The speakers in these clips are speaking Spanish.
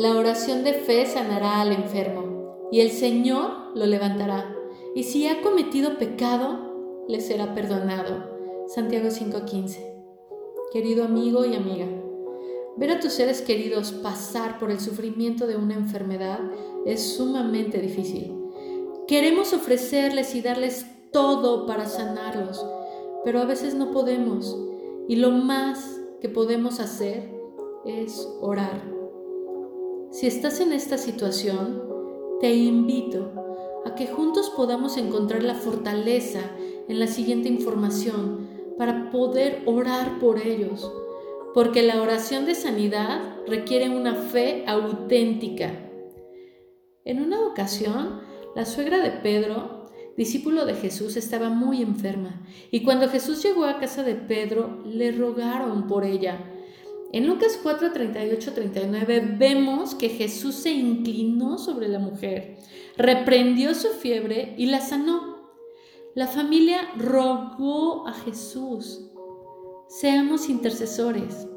La oración de fe sanará al enfermo y el Señor lo levantará. Y si ha cometido pecado, le será perdonado. Santiago 5:15. Querido amigo y amiga, ver a tus seres queridos pasar por el sufrimiento de una enfermedad es sumamente difícil. Queremos ofrecerles y darles todo para sanarlos, pero a veces no podemos. Y lo más que podemos hacer es orar. Si estás en esta situación, te invito a que juntos podamos encontrar la fortaleza en la siguiente información para poder orar por ellos, porque la oración de sanidad requiere una fe auténtica. En una ocasión, la suegra de Pedro, discípulo de Jesús, estaba muy enferma, y cuando Jesús llegó a casa de Pedro, le rogaron por ella. En Lucas 4, 38, 39 vemos que Jesús se inclinó sobre la mujer, reprendió su fiebre y la sanó. La familia rogó a Jesús. Seamos intercesores.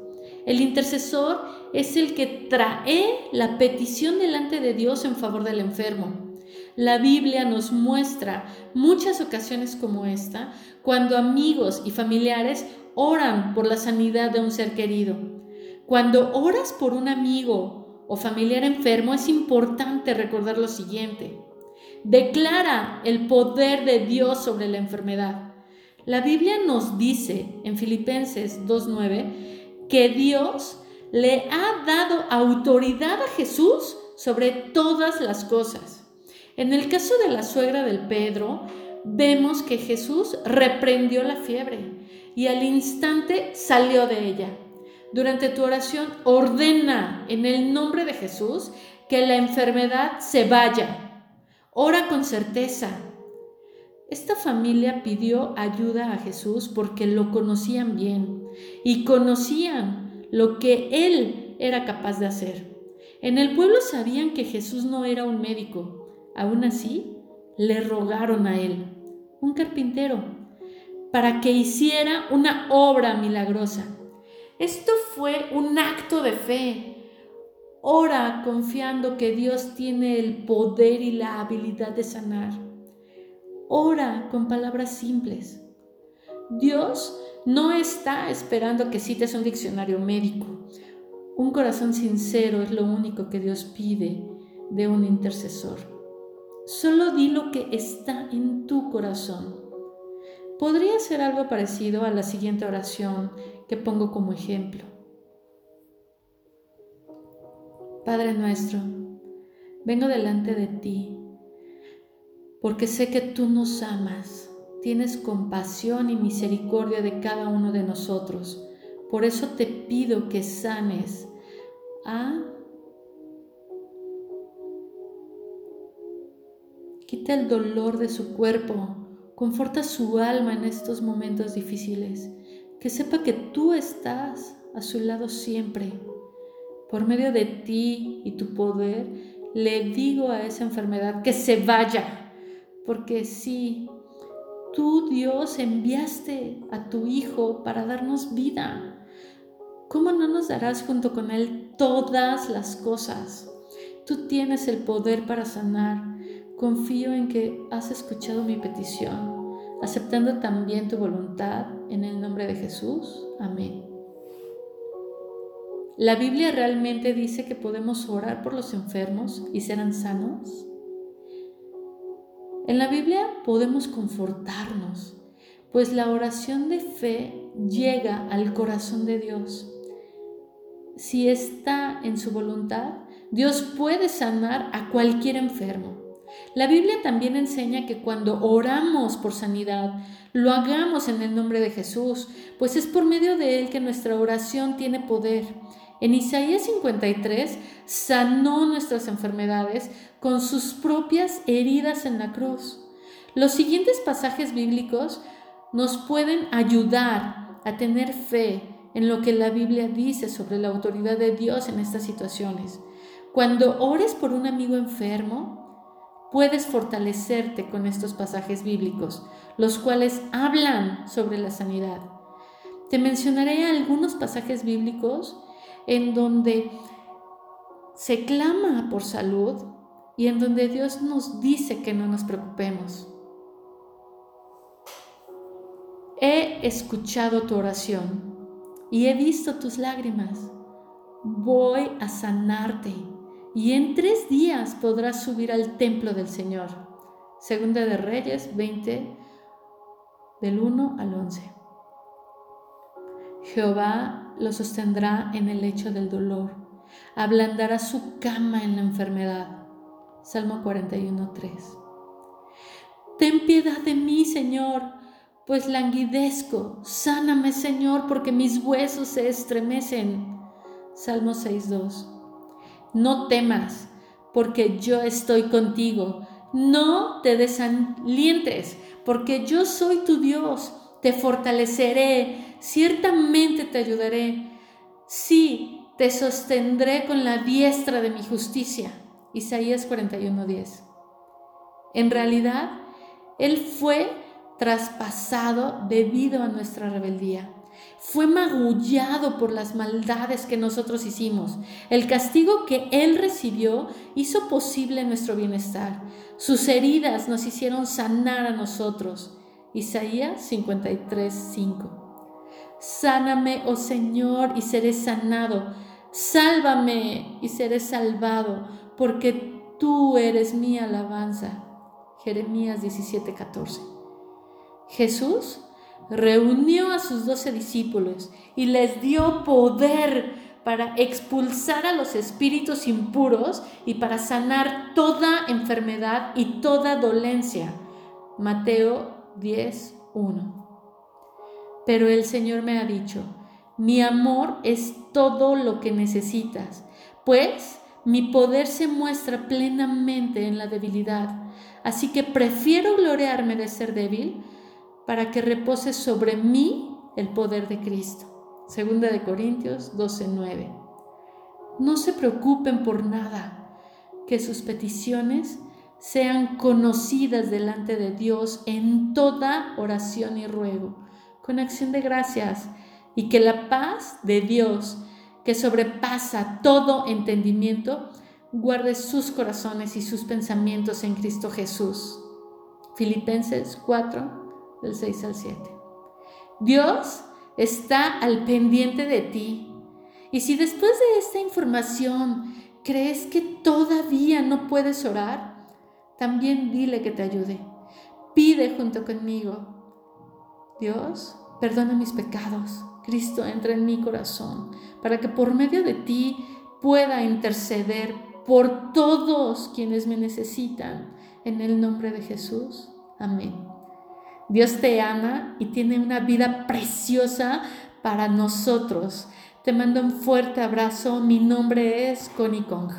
El intercesor es el que trae la petición delante de Dios en favor del enfermo. La Biblia nos muestra muchas ocasiones como esta, cuando amigos y familiares oran por la sanidad de un ser querido. Cuando oras por un amigo o familiar enfermo es importante recordar lo siguiente. Declara el poder de Dios sobre la enfermedad. La Biblia nos dice en Filipenses 2.9 que Dios le ha dado autoridad a Jesús sobre todas las cosas. En el caso de la suegra del Pedro, vemos que Jesús reprendió la fiebre y al instante salió de ella. Durante tu oración, ordena en el nombre de Jesús que la enfermedad se vaya. Ora con certeza. Esta familia pidió ayuda a Jesús porque lo conocían bien y conocían lo que él era capaz de hacer. En el pueblo sabían que Jesús no era un médico. Aún así, le rogaron a él, un carpintero, para que hiciera una obra milagrosa. Esto fue un acto de fe. Ora confiando que Dios tiene el poder y la habilidad de sanar. Ora con palabras simples. Dios no está esperando que cites un diccionario médico. Un corazón sincero es lo único que Dios pide de un intercesor. Solo di lo que está en tu corazón. Podría ser algo parecido a la siguiente oración que pongo como ejemplo. Padre nuestro, vengo delante de ti porque sé que tú nos amas, tienes compasión y misericordia de cada uno de nosotros. Por eso te pido que sanes a... Quita el dolor de su cuerpo, conforta su alma en estos momentos difíciles que sepa que tú estás a su lado siempre. Por medio de ti y tu poder, le digo a esa enfermedad que se vaya, porque si tú Dios enviaste a tu Hijo para darnos vida, ¿cómo no nos darás junto con Él todas las cosas? Tú tienes el poder para sanar. Confío en que has escuchado mi petición aceptando también tu voluntad en el nombre de Jesús. Amén. ¿La Biblia realmente dice que podemos orar por los enfermos y serán sanos? En la Biblia podemos confortarnos, pues la oración de fe llega al corazón de Dios. Si está en su voluntad, Dios puede sanar a cualquier enfermo. La Biblia también enseña que cuando oramos por sanidad, lo hagamos en el nombre de Jesús, pues es por medio de Él que nuestra oración tiene poder. En Isaías 53 sanó nuestras enfermedades con sus propias heridas en la cruz. Los siguientes pasajes bíblicos nos pueden ayudar a tener fe en lo que la Biblia dice sobre la autoridad de Dios en estas situaciones. Cuando ores por un amigo enfermo, puedes fortalecerte con estos pasajes bíblicos, los cuales hablan sobre la sanidad. Te mencionaré algunos pasajes bíblicos en donde se clama por salud y en donde Dios nos dice que no nos preocupemos. He escuchado tu oración y he visto tus lágrimas. Voy a sanarte y en tres días podrás subir al templo del Señor. Segunda de Reyes 20, del 1 al 11. Jehová lo sostendrá en el lecho del dolor, ablandará su cama en la enfermedad. Salmo 41, 3. Ten piedad de mí, Señor, pues languidezco. Sáname, Señor, porque mis huesos se estremecen. Salmo 6.2. No temas, porque yo estoy contigo. No te desalientes, porque yo soy tu Dios. Te fortaleceré, ciertamente te ayudaré. Sí, te sostendré con la diestra de mi justicia. Isaías 41.10. En realidad, Él fue traspasado debido a nuestra rebeldía. Fue magullado por las maldades que nosotros hicimos. El castigo que Él recibió hizo posible nuestro bienestar. Sus heridas nos hicieron sanar a nosotros. Isaías 53, 5. Sáname, oh Señor, y seré sanado. Sálvame y seré salvado, porque tú eres mi alabanza. Jeremías 17, 14. Jesús reunió a sus doce discípulos y les dio poder para expulsar a los espíritus impuros y para sanar toda enfermedad y toda dolencia. Mateo 10, 1. Pero el Señor me ha dicho, mi amor es todo lo que necesitas, pues mi poder se muestra plenamente en la debilidad. Así que prefiero gloriarme de ser débil para que repose sobre mí el poder de Cristo. Segunda de Corintios 12:9. No se preocupen por nada, que sus peticiones sean conocidas delante de Dios en toda oración y ruego, con acción de gracias, y que la paz de Dios, que sobrepasa todo entendimiento, guarde sus corazones y sus pensamientos en Cristo Jesús. Filipenses 4, del 6 al 7. Dios está al pendiente de ti. Y si después de esta información crees que todavía no puedes orar, también dile que te ayude. Pide junto conmigo. Dios, perdona mis pecados. Cristo entra en mi corazón para que por medio de ti pueda interceder por todos quienes me necesitan. En el nombre de Jesús. Amén. Dios te ama y tiene una vida preciosa para nosotros. Te mando un fuerte abrazo. Mi nombre es Connie Kong.